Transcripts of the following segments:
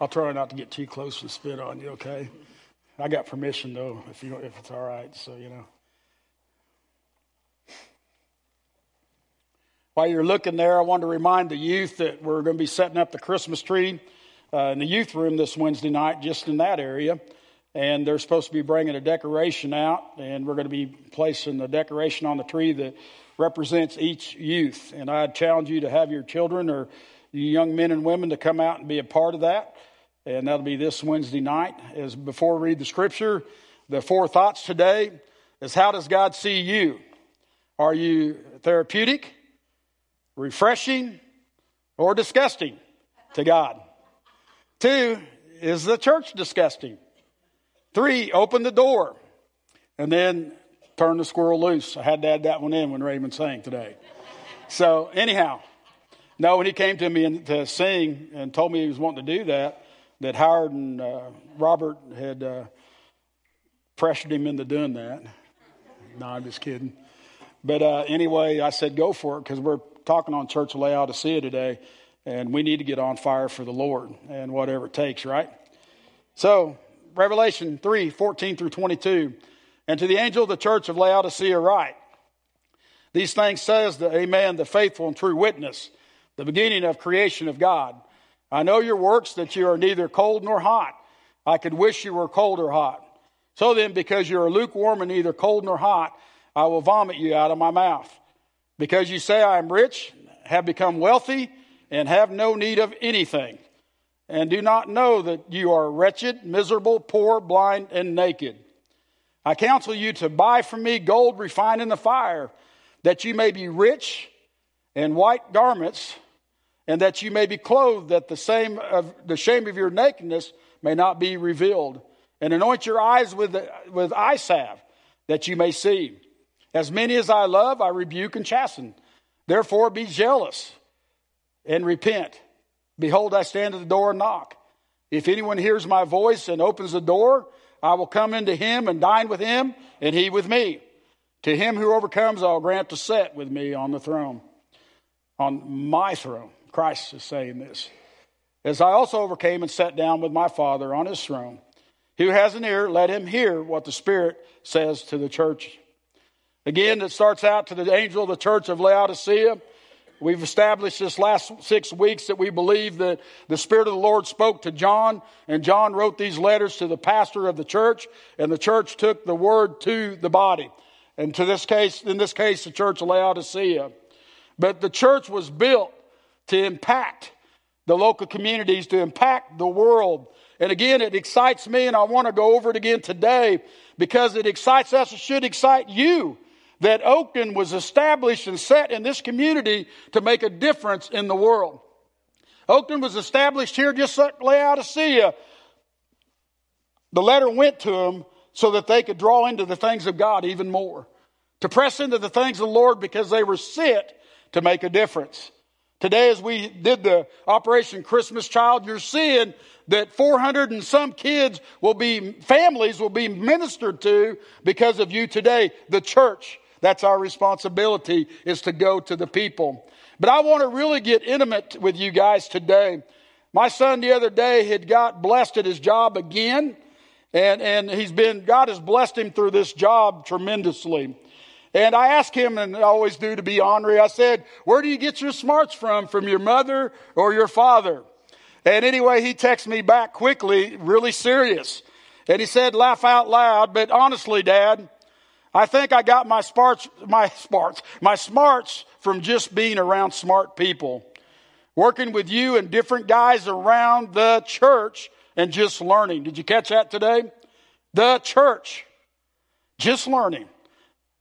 I'll try not to get too close to spit on you, okay? I got permission though, if you if it's all right. So you know. While you're looking there, I want to remind the youth that we're going to be setting up the Christmas tree uh, in the youth room this Wednesday night, just in that area. And they're supposed to be bringing a decoration out, and we're going to be placing the decoration on the tree that represents each youth. And I challenge you to have your children or you young men and women to come out and be a part of that. And that'll be this Wednesday night. As before we read the scripture, the four thoughts today is how does God see you? Are you therapeutic? refreshing or disgusting to God. Two, is the church disgusting? Three, open the door. And then turn the squirrel loose. I had to add that one in when Raymond sang today. So, anyhow, no, when he came to me and, to sing and told me he was wanting to do that, that Howard and uh, Robert had uh, pressured him into doing that. No, I'm just kidding. But uh, anyway, I said, go for it because we're talking on Church layout of Laodicea today, and we need to get on fire for the Lord and whatever it takes, right? So, Revelation 3 14 through 22. And to the angel of the church of Laodicea, write, These things says the Amen, the faithful and true witness, the beginning of creation of God. I know your works, that you are neither cold nor hot. I could wish you were cold or hot. So then, because you are lukewarm and neither cold nor hot, I will vomit you out of my mouth. Because you say, I am rich, have become wealthy, and have no need of anything, and do not know that you are wretched, miserable, poor, blind, and naked. I counsel you to buy from me gold refined in the fire, that you may be rich, and white garments, and that you may be clothed, that the same of the shame of your nakedness may not be revealed. And anoint your eyes with, with eye salve, that you may see. As many as I love, I rebuke and chasten. Therefore, be jealous and repent. Behold, I stand at the door and knock. If anyone hears my voice and opens the door, I will come into him and dine with him, and he with me. To him who overcomes, I'll grant to sit with me on the throne, on my throne. Christ is saying this. As I also overcame and sat down with my Father on his throne. Who has an ear, let him hear what the Spirit says to the church. Again, it starts out to the angel of the church of Laodicea. We've established this last six weeks that we believe that the Spirit of the Lord spoke to John, and John wrote these letters to the pastor of the church, and the church took the word to the body. And to this case, in this case, the church of Laodicea. But the church was built to impact the local communities, to impact the world. And again, it excites me, and I want to go over it again today because it excites us. It should excite you that Oakton was established and set in this community to make a difference in the world. Oakton was established here just like Laodicea. The letter went to them so that they could draw into the things of God even more, to press into the things of the Lord because they were set to make a difference. Today, as we did the Operation Christmas Child, you're seeing that 400 and some kids will be, families will be ministered to because of you today, the church. That's our responsibility is to go to the people. But I want to really get intimate with you guys today. My son the other day had got blessed at his job again. And, and he's been, God has blessed him through this job tremendously. And I asked him, and I always do to be honorary, I said, where do you get your smarts from? From your mother or your father? And anyway, he texted me back quickly, really serious. And he said, laugh out loud, but honestly, dad, I think I got my smarts, my my smarts from just being around smart people. Working with you and different guys around the church and just learning. Did you catch that today? The church. Just learning.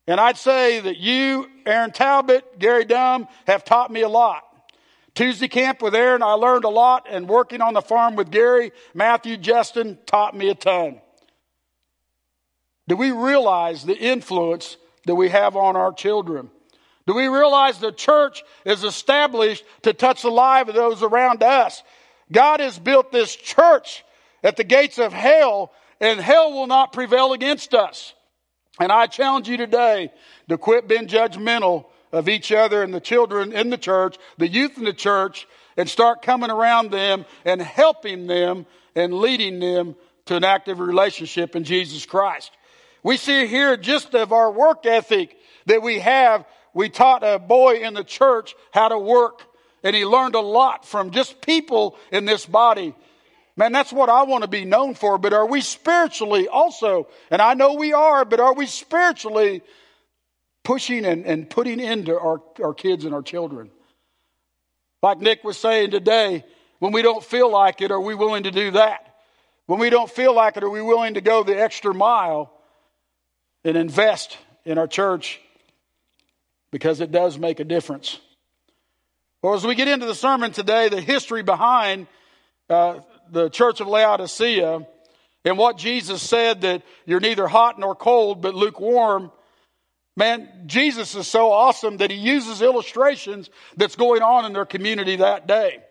And I'd say that you, Aaron Talbot, Gary Dunn, have taught me a lot. Tuesday camp with Aaron, I learned a lot, and working on the farm with Gary, Matthew, Justin taught me a ton. Do we realize the influence that we have on our children? Do we realize the church is established to touch the lives of those around us? God has built this church at the gates of hell, and hell will not prevail against us. And I challenge you today to quit being judgmental of each other and the children in the church, the youth in the church, and start coming around them and helping them and leading them to an active relationship in Jesus Christ. We see here just of our work ethic that we have. We taught a boy in the church how to work and he learned a lot from just people in this body. Man, that's what I want to be known for. But are we spiritually also? And I know we are, but are we spiritually pushing and, and putting into our, our kids and our children? Like Nick was saying today, when we don't feel like it, are we willing to do that? When we don't feel like it, are we willing to go the extra mile and invest in our church? Because it does make a difference. Well, as we get into the sermon today, the history behind uh, the church of Laodicea and what Jesus said that you're neither hot nor cold, but lukewarm. Man, Jesus is so awesome that he uses illustrations that's going on in their community that day.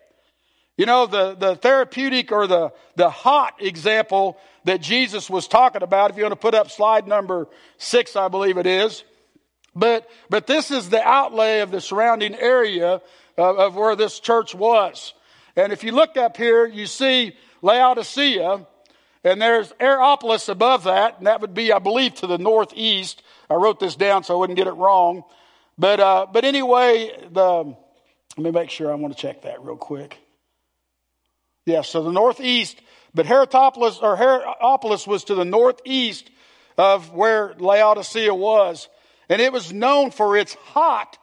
You know, the, the therapeutic or the, the hot example that Jesus was talking about, if you want to put up slide number six, I believe it is. But, but this is the outlay of the surrounding area of, of where this church was. And if you look up here, you see Laodicea, and there's Hierapolis above that, and that would be, I believe, to the northeast. I wrote this down so I wouldn't get it wrong. But, uh, but anyway, the, let me make sure I want to check that real quick. Yes, yeah, so the northeast, but Hierapolis, or Hierapolis was to the northeast of where Laodicea was. And it was known for its hot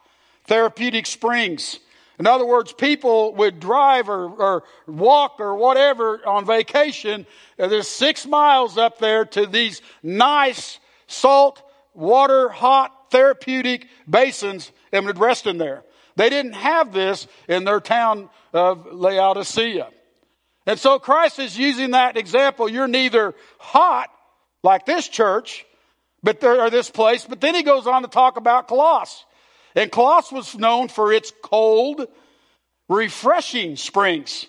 therapeutic springs. In other words, people would drive or, or walk or whatever on vacation. Uh, there's six miles up there to these nice salt water, hot, therapeutic basins and would rest in there. They didn't have this in their town of Laodicea. And so Christ is using that example. You're neither hot, like this church, but there, or this place, but then he goes on to talk about Colossus. And Colossus was known for its cold, refreshing springs.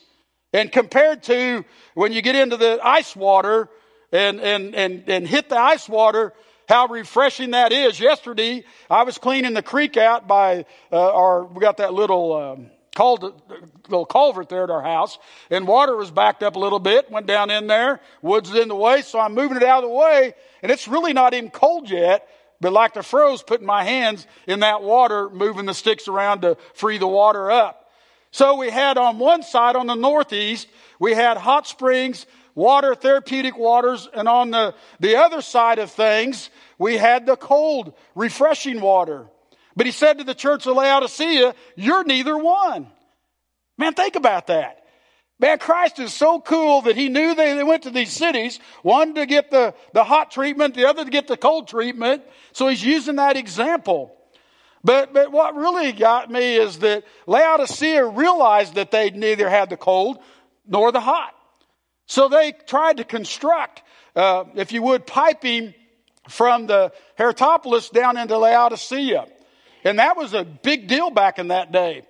And compared to when you get into the ice water and, and, and, and hit the ice water, how refreshing that is. Yesterday, I was cleaning the creek out by uh, our, we got that little, um, called little culvert there at our house, and water was backed up a little bit. Went down in there, woods in the way, so I'm moving it out of the way, and it's really not even cold yet. But like the froze, putting my hands in that water, moving the sticks around to free the water up. So we had on one side, on the northeast, we had hot springs, water, therapeutic waters, and on the, the other side of things, we had the cold, refreshing water. But he said to the church of Laodicea, You're neither one. Man, think about that. Man, Christ is so cool that he knew they, they went to these cities, one to get the, the hot treatment, the other to get the cold treatment. So he's using that example. But, but what really got me is that Laodicea realized that they neither had the cold nor the hot. So they tried to construct, uh, if you would, piping from the Hierapolis down into Laodicea. And that was a big deal back in that day.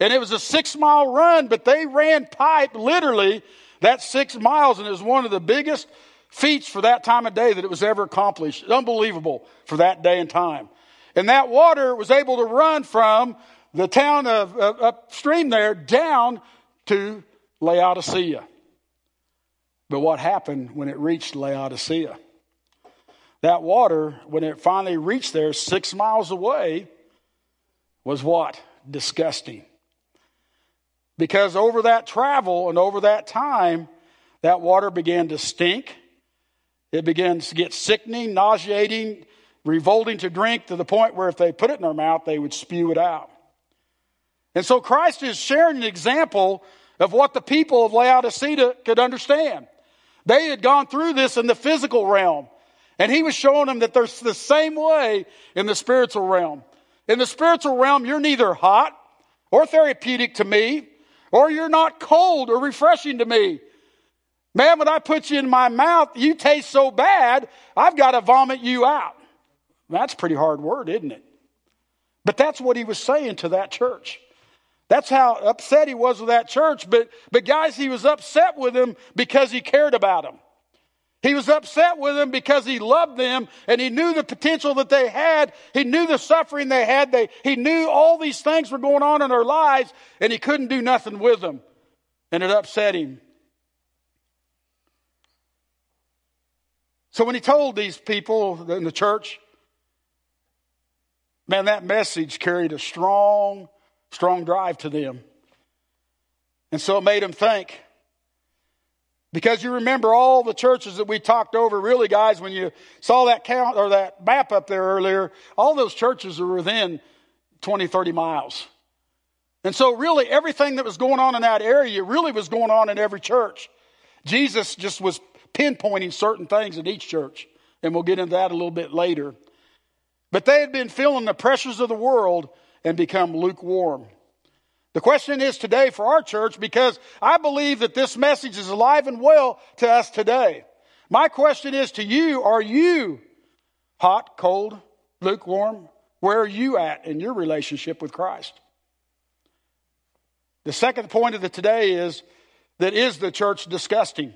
And it was a six mile run, but they ran pipe literally that six miles, and it was one of the biggest feats for that time of day that it was ever accomplished. Unbelievable for that day and time. And that water was able to run from the town of, of upstream there down to Laodicea. But what happened when it reached Laodicea? That water, when it finally reached there six miles away, was what? Disgusting. Because over that travel and over that time, that water began to stink. It began to get sickening, nauseating, revolting to drink to the point where if they put it in their mouth, they would spew it out. And so Christ is sharing an example of what the people of Laodicea could understand. They had gone through this in the physical realm. And he was showing them that there's the same way in the spiritual realm. In the spiritual realm, you're neither hot or therapeutic to me, or you're not cold or refreshing to me. Man, when I put you in my mouth, you taste so bad, I've got to vomit you out. That's a pretty hard word, isn't it? But that's what he was saying to that church. That's how upset he was with that church. But, but guys, he was upset with them because he cared about them. He was upset with them because he loved them and he knew the potential that they had. He knew the suffering they had. They, he knew all these things were going on in their lives and he couldn't do nothing with them. And it upset him. So when he told these people in the church, man, that message carried a strong, strong drive to them. And so it made them think. Because you remember all the churches that we talked over, really, guys, when you saw that count or that map up there earlier, all those churches are within 20, 30 miles. And so, really, everything that was going on in that area really was going on in every church. Jesus just was pinpointing certain things in each church. And we'll get into that a little bit later. But they had been feeling the pressures of the world and become lukewarm. The question is today for our church because I believe that this message is alive and well to us today. My question is to you, are you hot, cold, lukewarm? Where are you at in your relationship with Christ? The second point of the today is that is the church disgusting?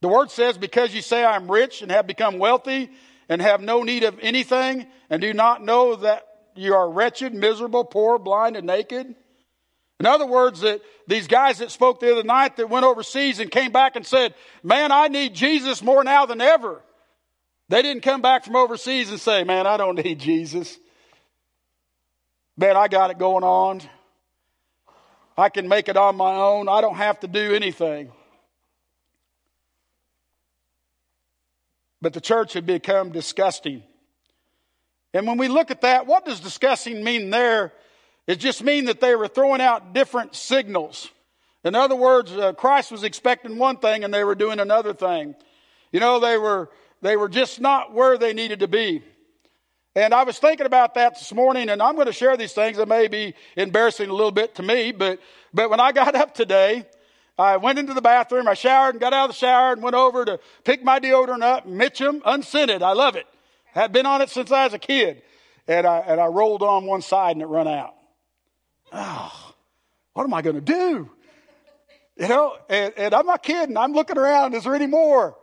The word says, because you say I'm rich and have become wealthy and have no need of anything and do not know that you are wretched, miserable, poor, blind, and naked. In other words, that these guys that spoke the other night that went overseas and came back and said, Man, I need Jesus more now than ever. They didn't come back from overseas and say, Man, I don't need Jesus. Man, I got it going on. I can make it on my own. I don't have to do anything. But the church had become disgusting. And when we look at that, what does disgusting mean there? It just means that they were throwing out different signals. In other words, uh, Christ was expecting one thing and they were doing another thing. You know, they were, they were just not where they needed to be. And I was thinking about that this morning, and I'm going to share these things that may be embarrassing a little bit to me, but, but when I got up today, I went into the bathroom, I showered and got out of the shower and went over to pick my deodorant up, Mitchum, unscented. I love it. Had been on it since I was a kid. And I, and I rolled on one side and it run out oh, what am I going to do? You know, and, and I'm not kidding. I'm looking around. Is there any more?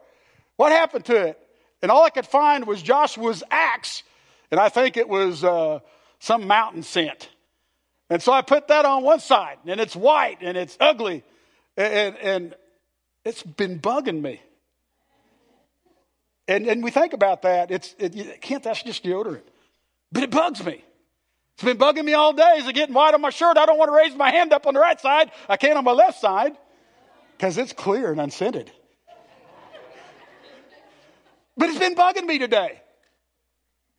What happened to it? And all I could find was Joshua's axe. And I think it was uh, some mountain scent. And so I put that on one side, and it's white and it's ugly. And, and, and it's been bugging me. And, and we think about that. It's, it, can't, that's just deodorant. But it bugs me. It's been bugging me all day. Is it getting white on my shirt? I don't want to raise my hand up on the right side. I can't on my left side because it's clear and unscented. but it's been bugging me today.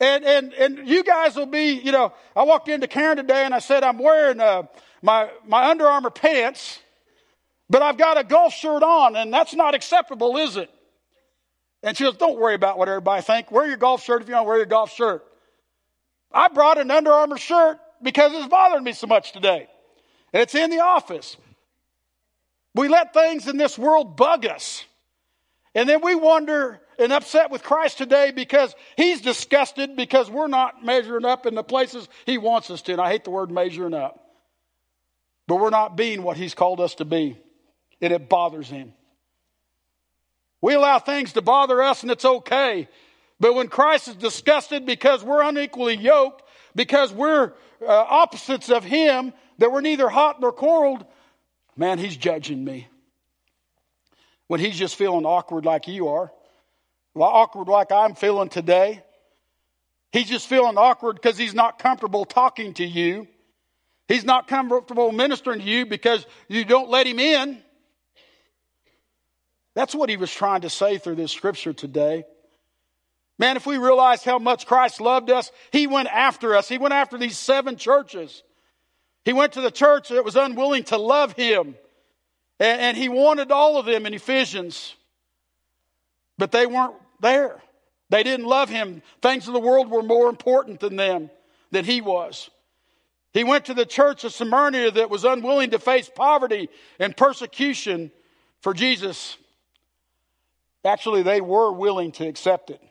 And, and, and you guys will be, you know, I walked into Karen today and I said, I'm wearing uh, my, my Under Armour pants, but I've got a golf shirt on, and that's not acceptable, is it? And she goes, Don't worry about what everybody think. Wear your golf shirt if you to wear your golf shirt. I brought an Under Armour shirt because it's bothering me so much today. And it's in the office. We let things in this world bug us. And then we wonder and upset with Christ today because he's disgusted because we're not measuring up in the places he wants us to. And I hate the word measuring up. But we're not being what he's called us to be. And it bothers him. We allow things to bother us and it's okay. But when Christ is disgusted because we're unequally yoked, because we're uh, opposites of Him, that we're neither hot nor cold, man, He's judging me. When He's just feeling awkward like you are, awkward like I'm feeling today, He's just feeling awkward because He's not comfortable talking to you. He's not comfortable ministering to you because you don't let Him in. That's what He was trying to say through this scripture today. Man, if we realize how much Christ loved us, He went after us. He went after these seven churches. He went to the church that was unwilling to love Him. And, and He wanted all of them in Ephesians. But they weren't there. They didn't love Him. Things of the world were more important than them, than He was. He went to the church of Smyrna that was unwilling to face poverty and persecution for Jesus. Actually, they were willing to accept it.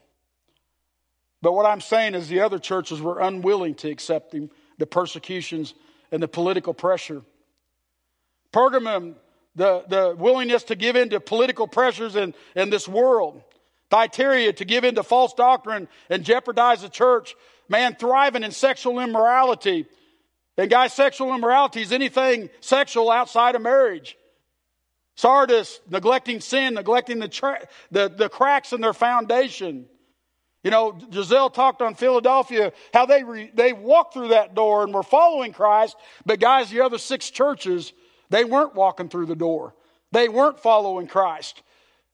But what I'm saying is the other churches were unwilling to accept him, the persecutions and the political pressure. Pergamum, the, the willingness to give in to political pressures in, in this world. Thyatira to give in to false doctrine and jeopardize the church. Man thriving in sexual immorality. And guys, sexual immorality is anything sexual outside of marriage. Sardis, neglecting sin, neglecting the, tra- the, the cracks in their foundation. You know, Giselle talked on Philadelphia how they re, they walked through that door and were following Christ, but guys, the other six churches they weren't walking through the door. They weren't following Christ.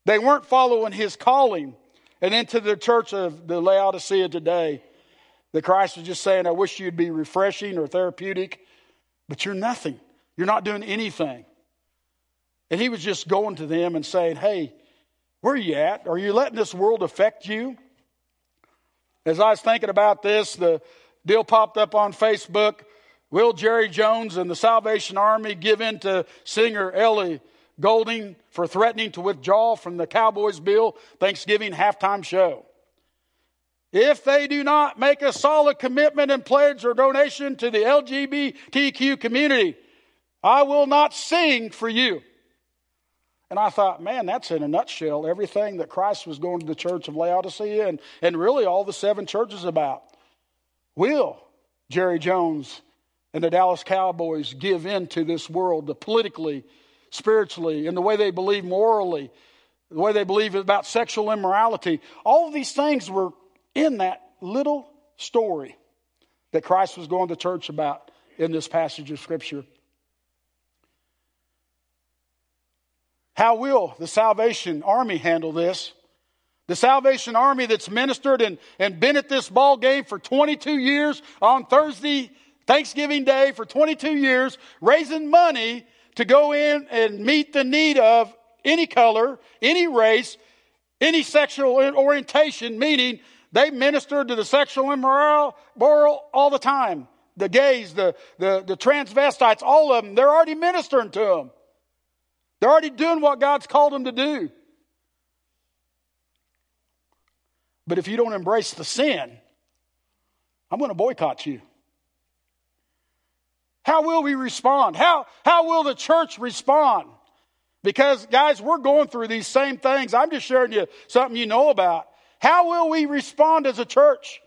They weren't following His calling. And into the church of the Laodicea today, that Christ was just saying, "I wish you'd be refreshing or therapeutic, but you're nothing. You're not doing anything." And He was just going to them and saying, "Hey, where are you at? Are you letting this world affect you?" As I was thinking about this, the deal popped up on Facebook. Will Jerry Jones and the Salvation Army give in to singer Ellie Goulding for threatening to withdraw from the Cowboys Bill Thanksgiving halftime show? If they do not make a solid commitment and pledge or donation to the LGBTQ community, I will not sing for you. And I thought, man, that's in a nutshell everything that Christ was going to the church of Laodicea and, and really all the seven churches about. Will Jerry Jones and the Dallas Cowboys give in to this world, the politically, spiritually, and the way they believe morally, the way they believe about sexual immorality? All of these things were in that little story that Christ was going to church about in this passage of Scripture. How will the Salvation Army handle this? The Salvation Army that's ministered and, and been at this ball game for 22 years on Thursday, Thanksgiving Day for 22 years, raising money to go in and meet the need of any color, any race, any sexual orientation, meaning they ministered to the sexual immoral all the time. The gays, the, the, the transvestites, all of them, they're already ministering to them. They're already doing what God's called them to do. But if you don't embrace the sin, I'm going to boycott you. How will we respond? How, how will the church respond? Because, guys, we're going through these same things. I'm just sharing you something you know about. How will we respond as a church?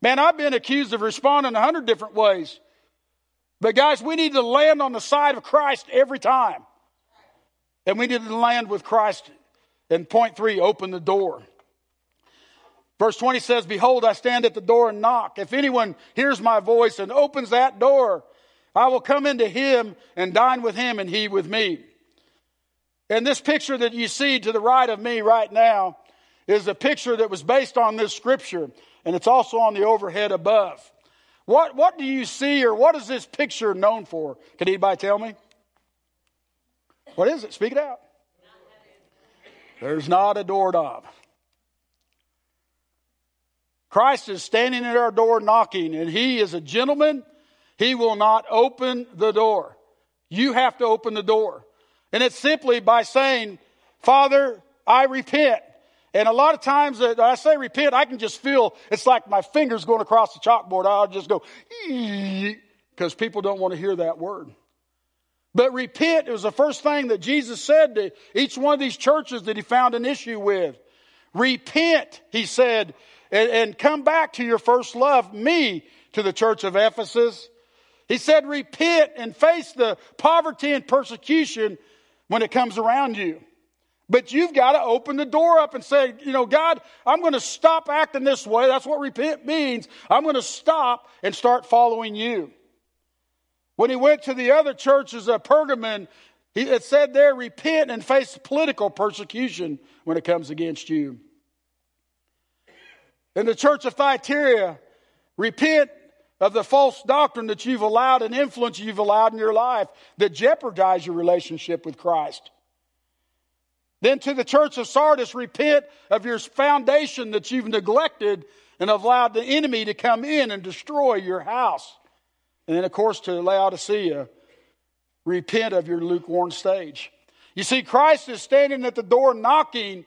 Man, I've been accused of responding a hundred different ways. But, guys, we need to land on the side of Christ every time. And we need to land with Christ. And point three, open the door. Verse 20 says, Behold, I stand at the door and knock. If anyone hears my voice and opens that door, I will come into him and dine with him and he with me. And this picture that you see to the right of me right now is a picture that was based on this scripture, and it's also on the overhead above. What, what do you see, or what is this picture known for? Can anybody tell me? What is it? Speak it out. There's not a doorknob. Christ is standing at our door knocking, and He is a gentleman. He will not open the door. You have to open the door. And it's simply by saying, Father, I repent. And a lot of times that I say repent, I can just feel it's like my fingers going across the chalkboard. I'll just go, because people don't want to hear that word. But repent, it was the first thing that Jesus said to each one of these churches that he found an issue with. Repent, he said, and, and come back to your first love, me, to the church of Ephesus. He said, repent and face the poverty and persecution when it comes around you. But you've got to open the door up and say, you know, God, I'm going to stop acting this way. That's what repent means. I'm going to stop and start following you. When he went to the other churches of Pergamon, he, it said there, repent and face political persecution when it comes against you. In the church of Thyatira, repent of the false doctrine that you've allowed and influence you've allowed in your life that jeopardize your relationship with Christ. Then to the church of Sardis, repent of your foundation that you've neglected and allowed the enemy to come in and destroy your house. And then, of course, to Laodicea, repent of your lukewarm stage. You see, Christ is standing at the door knocking.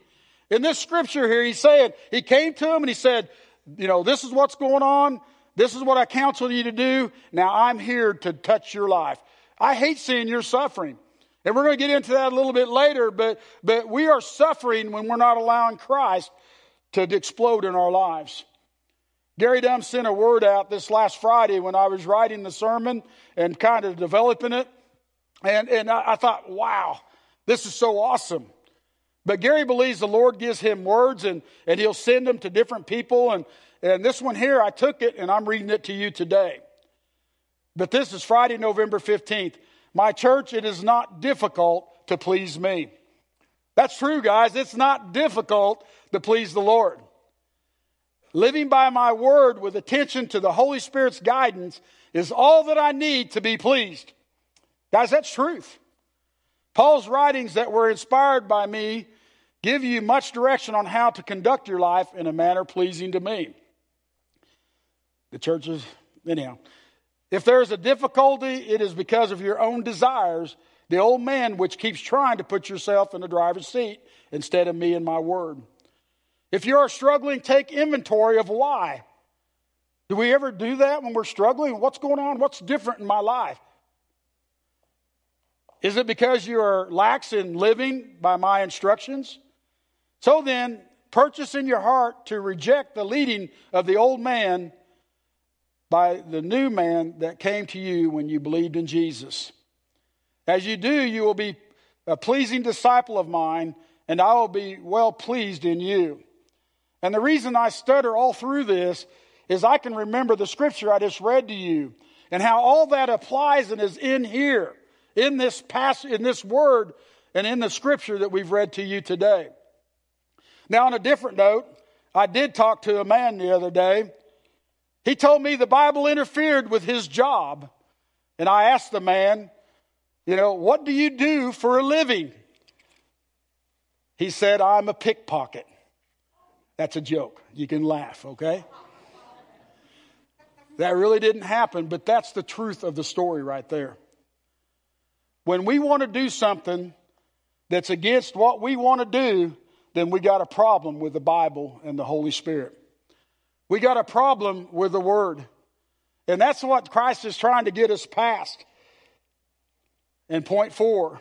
In this scripture here, he's saying, he came to him and he said, you know, this is what's going on. This is what I counsel you to do. Now I'm here to touch your life. I hate seeing your suffering. And we're going to get into that a little bit later, but, but we are suffering when we're not allowing Christ to explode in our lives. Gary Dunn sent a word out this last Friday when I was writing the sermon and kind of developing it. And, and I, I thought, wow, this is so awesome. But Gary believes the Lord gives him words and, and he'll send them to different people. And, and this one here, I took it and I'm reading it to you today. But this is Friday, November 15th. My church, it is not difficult to please me. That's true, guys. It's not difficult to please the Lord. Living by my word with attention to the Holy Spirit's guidance is all that I need to be pleased. Guys, that's truth. Paul's writings that were inspired by me give you much direction on how to conduct your life in a manner pleasing to me. The churches, anyhow. If there is a difficulty, it is because of your own desires, the old man which keeps trying to put yourself in the driver's seat instead of me and my word. If you are struggling, take inventory of why. Do we ever do that when we're struggling? What's going on? What's different in my life? Is it because you are lax in living by my instructions? So then, purchase in your heart to reject the leading of the old man by the new man that came to you when you believed in Jesus. As you do, you will be a pleasing disciple of mine, and I will be well pleased in you. And the reason I stutter all through this is I can remember the scripture I just read to you and how all that applies and is in here, in this passage, in this word, and in the scripture that we've read to you today. Now, on a different note, I did talk to a man the other day he told me the Bible interfered with his job. And I asked the man, you know, what do you do for a living? He said, I'm a pickpocket. That's a joke. You can laugh, okay? That really didn't happen, but that's the truth of the story right there. When we want to do something that's against what we want to do, then we got a problem with the Bible and the Holy Spirit. We got a problem with the word. And that's what Christ is trying to get us past. And point four,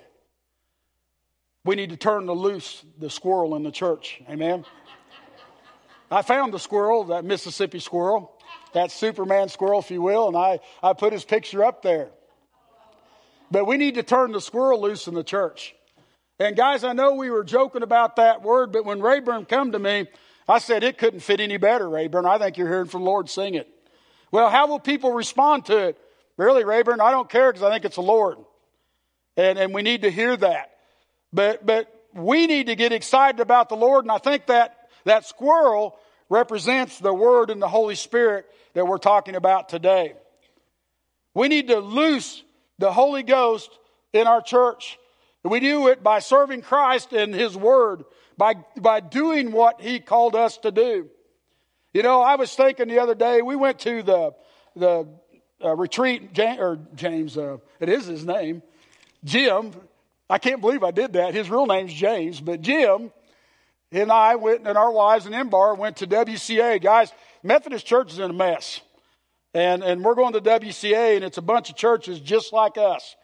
we need to turn the loose the squirrel in the church. Amen. I found the squirrel, that Mississippi squirrel, that Superman squirrel, if you will, and I, I put his picture up there. But we need to turn the squirrel loose in the church. And guys, I know we were joking about that word, but when Rayburn come to me, I said, it couldn't fit any better, Rayburn. I think you're hearing from the Lord sing it. Well, how will people respond to it? Really, Rayburn, I don't care because I think it's the Lord. And, and we need to hear that. But, but we need to get excited about the Lord. And I think that that squirrel represents the Word and the Holy Spirit that we're talking about today. We need to loose the Holy Ghost in our church. We do it by serving Christ and His Word by, by doing what he called us to do. You know, I was thinking the other day, we went to the, the uh, retreat, James, or James, uh, it is his name, Jim. I can't believe I did that. His real name's James, but Jim and I went, and our wives and Embar went to WCA. Guys, Methodist Church is in a mess. And, and we're going to WCA, and it's a bunch of churches just like us.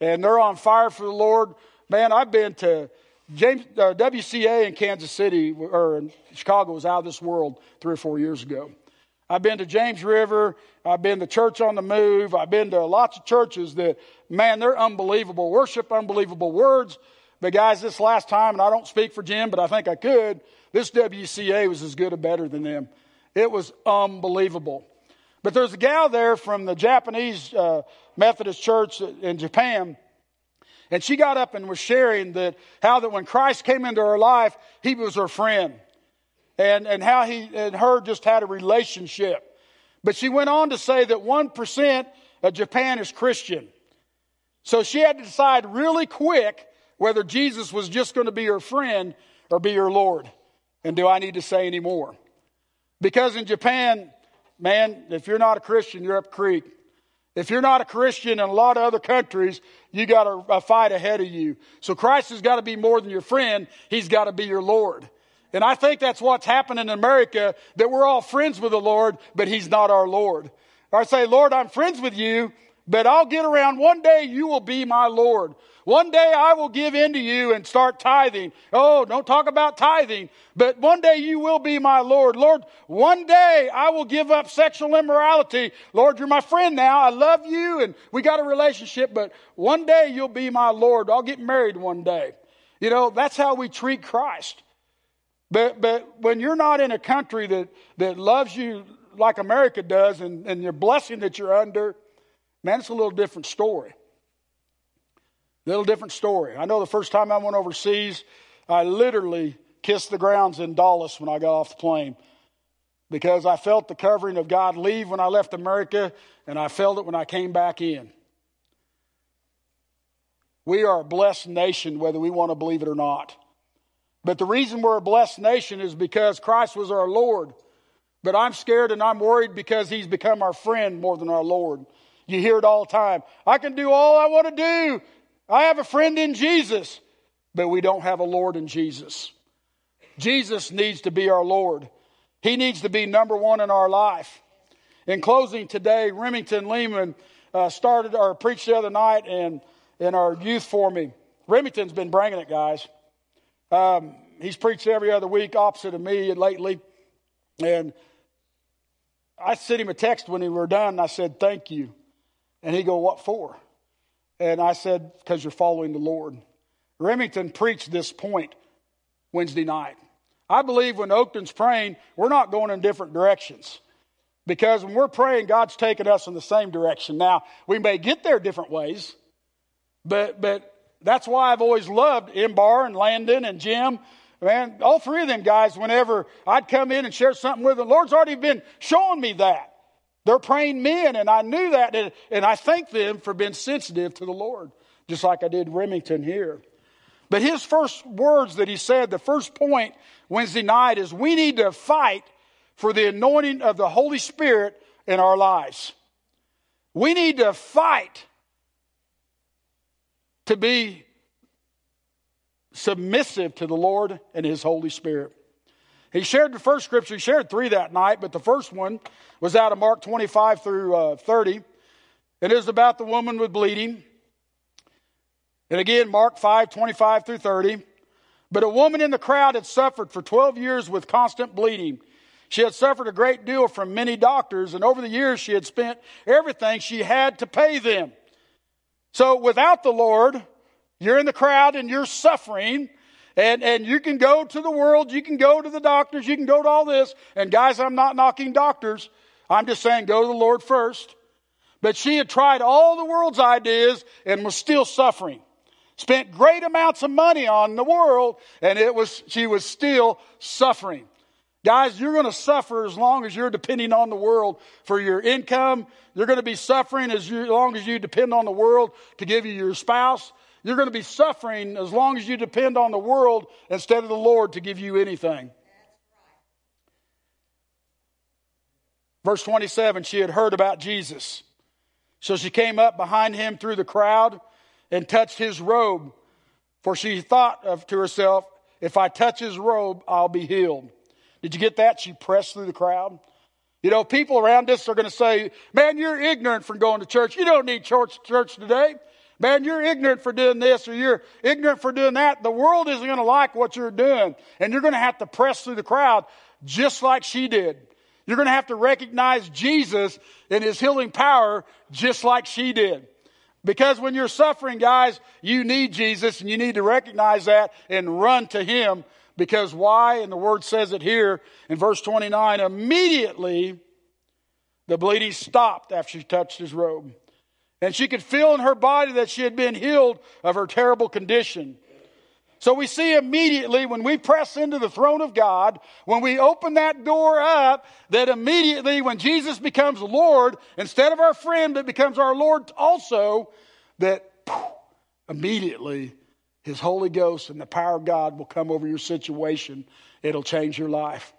And they're on fire for the Lord. Man, I've been to James uh, WCA in Kansas City or in Chicago was out of this world three or four years ago. I've been to James River. I've been to Church on the Move. I've been to lots of churches that, man, they're unbelievable worship, unbelievable words. But guys, this last time, and I don't speak for Jim, but I think I could, this WCA was as good or better than them. It was unbelievable. But there's a gal there from the Japanese uh, Methodist Church in Japan and she got up and was sharing that how that when Christ came into her life, he was her friend. And, and how he and her just had a relationship. But she went on to say that 1% of Japan is Christian. So she had to decide really quick whether Jesus was just going to be her friend or be her Lord. And do I need to say any more? Because in Japan, man, if you're not a Christian, you're up creek. If you're not a Christian in a lot of other countries, you got a, a fight ahead of you. So Christ has got to be more than your friend. He's got to be your Lord. And I think that's what's happening in America, that we're all friends with the Lord, but He's not our Lord. Or I say, Lord, I'm friends with you, but I'll get around. One day you will be my Lord. One day I will give in to you and start tithing. Oh, don't talk about tithing, but one day you will be my Lord. Lord, one day I will give up sexual immorality. Lord, you're my friend now. I love you and we got a relationship, but one day you'll be my Lord. I'll get married one day. You know, that's how we treat Christ. But, but when you're not in a country that, that loves you like America does and, and your blessing that you're under, man, it's a little different story. Little different story. I know the first time I went overseas, I literally kissed the grounds in Dallas when I got off the plane because I felt the covering of God leave when I left America, and I felt it when I came back in. We are a blessed nation, whether we want to believe it or not. But the reason we're a blessed nation is because Christ was our Lord. But I'm scared and I'm worried because he's become our friend more than our Lord. You hear it all the time. I can do all I want to do I have a friend in Jesus, but we don't have a Lord in Jesus. Jesus needs to be our Lord. He needs to be number one in our life. In closing today, Remington Lehman uh, started or preached the other night in, in our youth for me. Remington's been bringing it, guys. Um, he's preached every other week opposite of me lately. And I sent him a text when we were done, and I said, thank you. And he go, what for? And I said, because you're following the Lord. Remington preached this point Wednesday night. I believe when Oakton's praying, we're not going in different directions. Because when we're praying, God's taking us in the same direction. Now, we may get there different ways, but, but that's why I've always loved Imbar and Landon and Jim. Man, all three of them guys, whenever I'd come in and share something with them, the Lord's already been showing me that. They're praying men, and I knew that, and I thank them for being sensitive to the Lord, just like I did Remington here. But his first words that he said, the first point Wednesday night is we need to fight for the anointing of the Holy Spirit in our lives. We need to fight to be submissive to the Lord and His Holy Spirit. He shared the first scripture, he shared three that night, but the first one was out of Mark 25 through uh, 30. It is about the woman with bleeding. And again, Mark 5, 25 through 30. But a woman in the crowd had suffered for 12 years with constant bleeding. She had suffered a great deal from many doctors, and over the years she had spent everything she had to pay them. So without the Lord, you're in the crowd and you're suffering, and, and you can go to the world, you can go to the doctors, you can go to all this. And guys, I'm not knocking doctors. I'm just saying go to the Lord first. But she had tried all the world's ideas and was still suffering. Spent great amounts of money on the world and it was, she was still suffering. Guys, you're going to suffer as long as you're depending on the world for your income. You're going to be suffering as, you, as long as you depend on the world to give you your spouse. You're going to be suffering as long as you depend on the world instead of the Lord to give you anything. Verse 27 she had heard about Jesus. So she came up behind him through the crowd and touched his robe. For she thought of to herself, if I touch his robe, I'll be healed. Did you get that? She pressed through the crowd. You know, people around us are going to say, man, you're ignorant from going to church. You don't need church, church today. Man, you're ignorant for doing this or you're ignorant for doing that. The world isn't going to like what you're doing. And you're going to have to press through the crowd just like she did. You're going to have to recognize Jesus and his healing power just like she did. Because when you're suffering, guys, you need Jesus and you need to recognize that and run to him. Because why? And the word says it here in verse 29 immediately the bleeding stopped after she touched his robe. And she could feel in her body that she had been healed of her terrible condition. So we see immediately when we press into the throne of God, when we open that door up, that immediately when Jesus becomes Lord, instead of our friend, but becomes our Lord also, that immediately His Holy Ghost and the power of God will come over your situation. It'll change your life.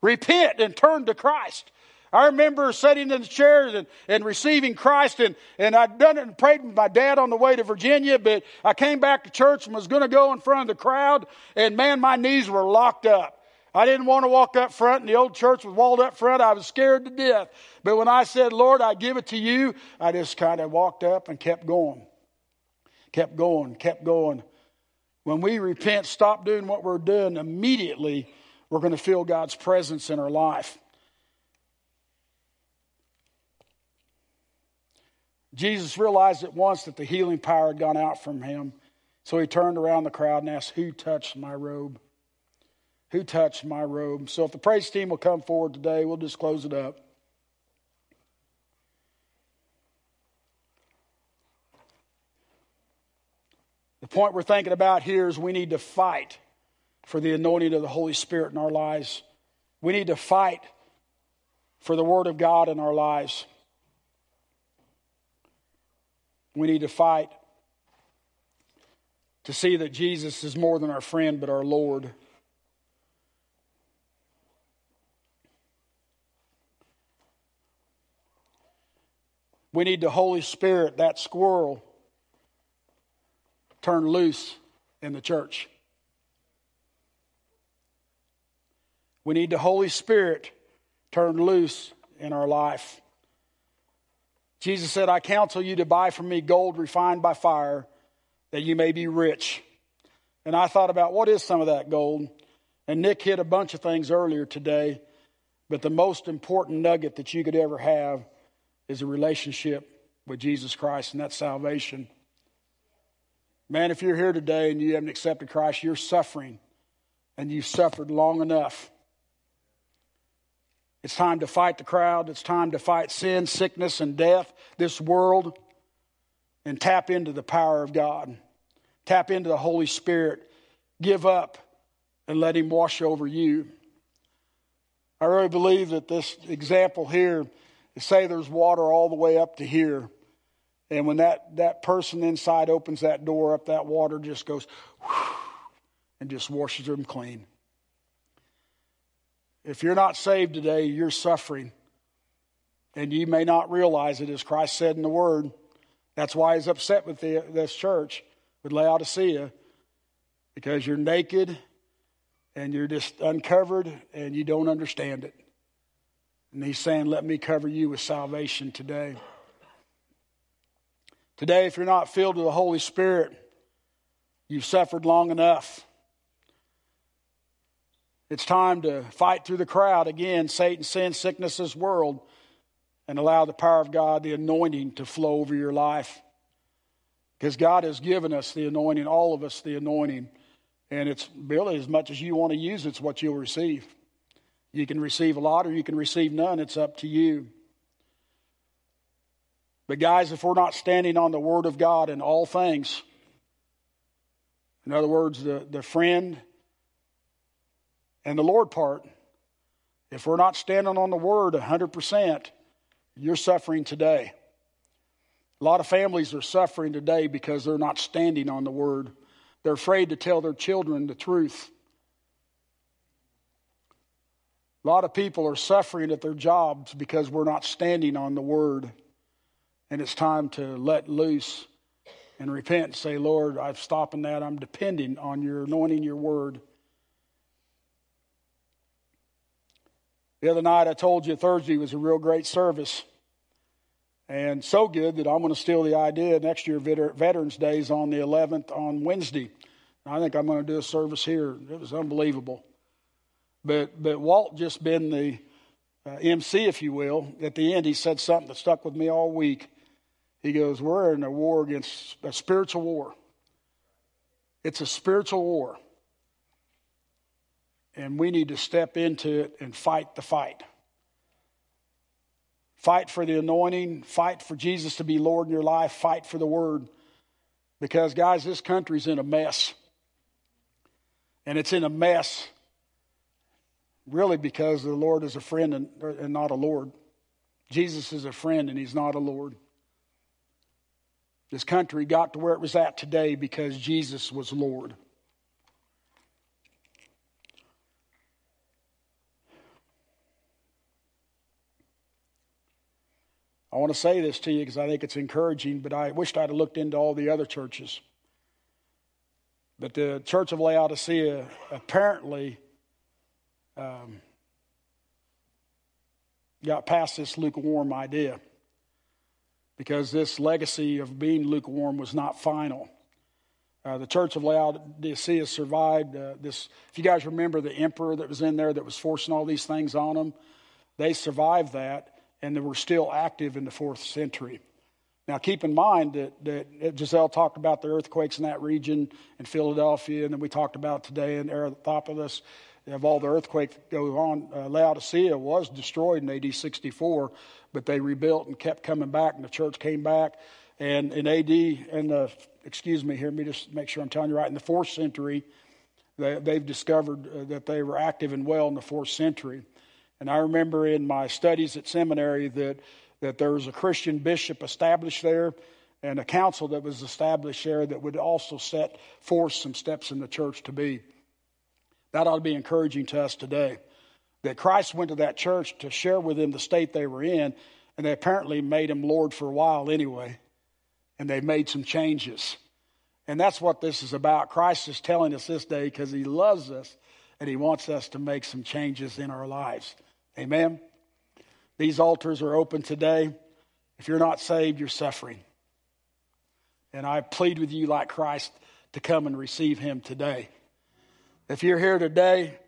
Repent and turn to Christ. I remember sitting in the chairs and, and receiving Christ, and, and I'd done it and prayed with my dad on the way to Virginia, but I came back to church and was going to go in front of the crowd, and man, my knees were locked up. I didn't want to walk up front, and the old church was walled up front. I was scared to death. But when I said, Lord, I give it to you, I just kind of walked up and kept going. Kept going, kept going. When we repent, stop doing what we're doing, immediately we're going to feel God's presence in our life. Jesus realized at once that the healing power had gone out from him. So he turned around the crowd and asked, Who touched my robe? Who touched my robe? So if the praise team will come forward today, we'll just close it up. The point we're thinking about here is we need to fight for the anointing of the Holy Spirit in our lives. We need to fight for the Word of God in our lives. We need to fight to see that Jesus is more than our friend, but our Lord. We need the Holy Spirit, that squirrel, turned loose in the church. We need the Holy Spirit turned loose in our life. Jesus said, I counsel you to buy from me gold refined by fire, that you may be rich. And I thought about what is some of that gold? And Nick hit a bunch of things earlier today, but the most important nugget that you could ever have is a relationship with Jesus Christ, and that's salvation. Man, if you're here today and you haven't accepted Christ, you're suffering, and you've suffered long enough. It's time to fight the crowd. It's time to fight sin, sickness, and death, this world, and tap into the power of God. Tap into the Holy Spirit. Give up and let Him wash over you. I really believe that this example here say there's water all the way up to here. And when that, that person inside opens that door up, that water just goes and just washes them clean. If you're not saved today, you're suffering. And you may not realize it, as Christ said in the Word. That's why he's upset with the, this church, with Laodicea, because you're naked and you're just uncovered and you don't understand it. And he's saying, Let me cover you with salvation today. Today, if you're not filled with the Holy Spirit, you've suffered long enough. It's time to fight through the crowd again, Satan, sin, sickness, this world, and allow the power of God, the anointing, to flow over your life. Because God has given us the anointing, all of us the anointing. And it's really as much as you want to use, it's what you'll receive. You can receive a lot or you can receive none. It's up to you. But, guys, if we're not standing on the Word of God in all things, in other words, the, the friend and the Lord part, if we're not standing on the Word 100%, you're suffering today. A lot of families are suffering today because they're not standing on the Word. They're afraid to tell their children the truth. A lot of people are suffering at their jobs because we're not standing on the word. And it's time to let loose and repent and say, Lord, I'm stopping that. I'm depending on your anointing your word. The other night I told you Thursday was a real great service. And so good that I'm going to steal the idea. Next year, Veterans Day is on the 11th on Wednesday. I think I'm going to do a service here. It was unbelievable. But, but Walt just been the uh, MC, if you will. At the end, he said something that stuck with me all week. He goes, We're in a war against a spiritual war. It's a spiritual war. And we need to step into it and fight the fight. Fight for the anointing, fight for Jesus to be Lord in your life, fight for the word. Because, guys, this country's in a mess. And it's in a mess really because the Lord is a friend and, and not a Lord. Jesus is a friend and he's not a Lord. This country got to where it was at today because Jesus was Lord. I want to say this to you because I think it's encouraging, but I wished I'd have looked into all the other churches. But the Church of Laodicea apparently um, got past this lukewarm idea because this legacy of being lukewarm was not final. Uh, the Church of Laodicea survived uh, this. If you guys remember the emperor that was in there that was forcing all these things on them, they survived that and they were still active in the fourth century. Now, keep in mind that, that Giselle talked about the earthquakes in that region in Philadelphia, and then we talked about today in Areopagus of all the earthquakes that go on. Uh, Laodicea was destroyed in AD 64, but they rebuilt and kept coming back, and the church came back. And in AD, in the, excuse me, hear me just make sure I'm telling you right, in the fourth century, they, have discovered uh, that they were active and well in the fourth century. And I remember in my studies at seminary that, that there was a Christian bishop established there and a council that was established there that would also set forth some steps in the church to be. That ought to be encouraging to us today. That Christ went to that church to share with them the state they were in, and they apparently made him Lord for a while anyway. And they made some changes. And that's what this is about. Christ is telling us this day because he loves us and he wants us to make some changes in our lives. Amen. These altars are open today. If you're not saved, you're suffering. And I plead with you, like Christ, to come and receive him today. If you're here today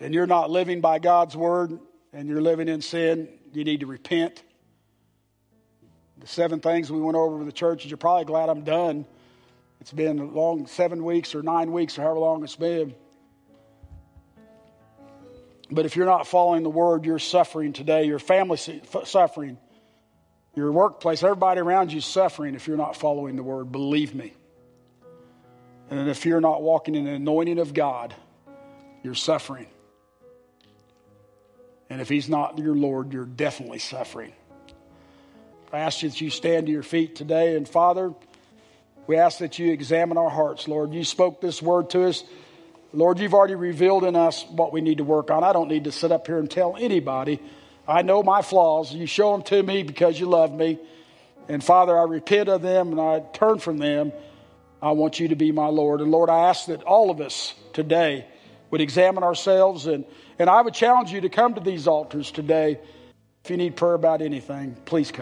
and you're not living by God's word and you're living in sin, you need to repent. The seven things we went over with the church, you're probably glad I'm done. It's been a long seven weeks or nine weeks or however long it's been. But if you're not following the word, you're suffering today. Your family suffering. Your workplace, everybody around you is suffering if you're not following the word. Believe me. And if you're not walking in the anointing of God, you're suffering. And if He's not your Lord, you're definitely suffering. I ask you that you stand to your feet today. And Father, we ask that you examine our hearts, Lord. You spoke this word to us. Lord, you've already revealed in us what we need to work on. I don't need to sit up here and tell anybody. I know my flaws. You show them to me because you love me. And Father, I repent of them and I turn from them. I want you to be my Lord. And Lord, I ask that all of us today would examine ourselves. And, and I would challenge you to come to these altars today. If you need prayer about anything, please come.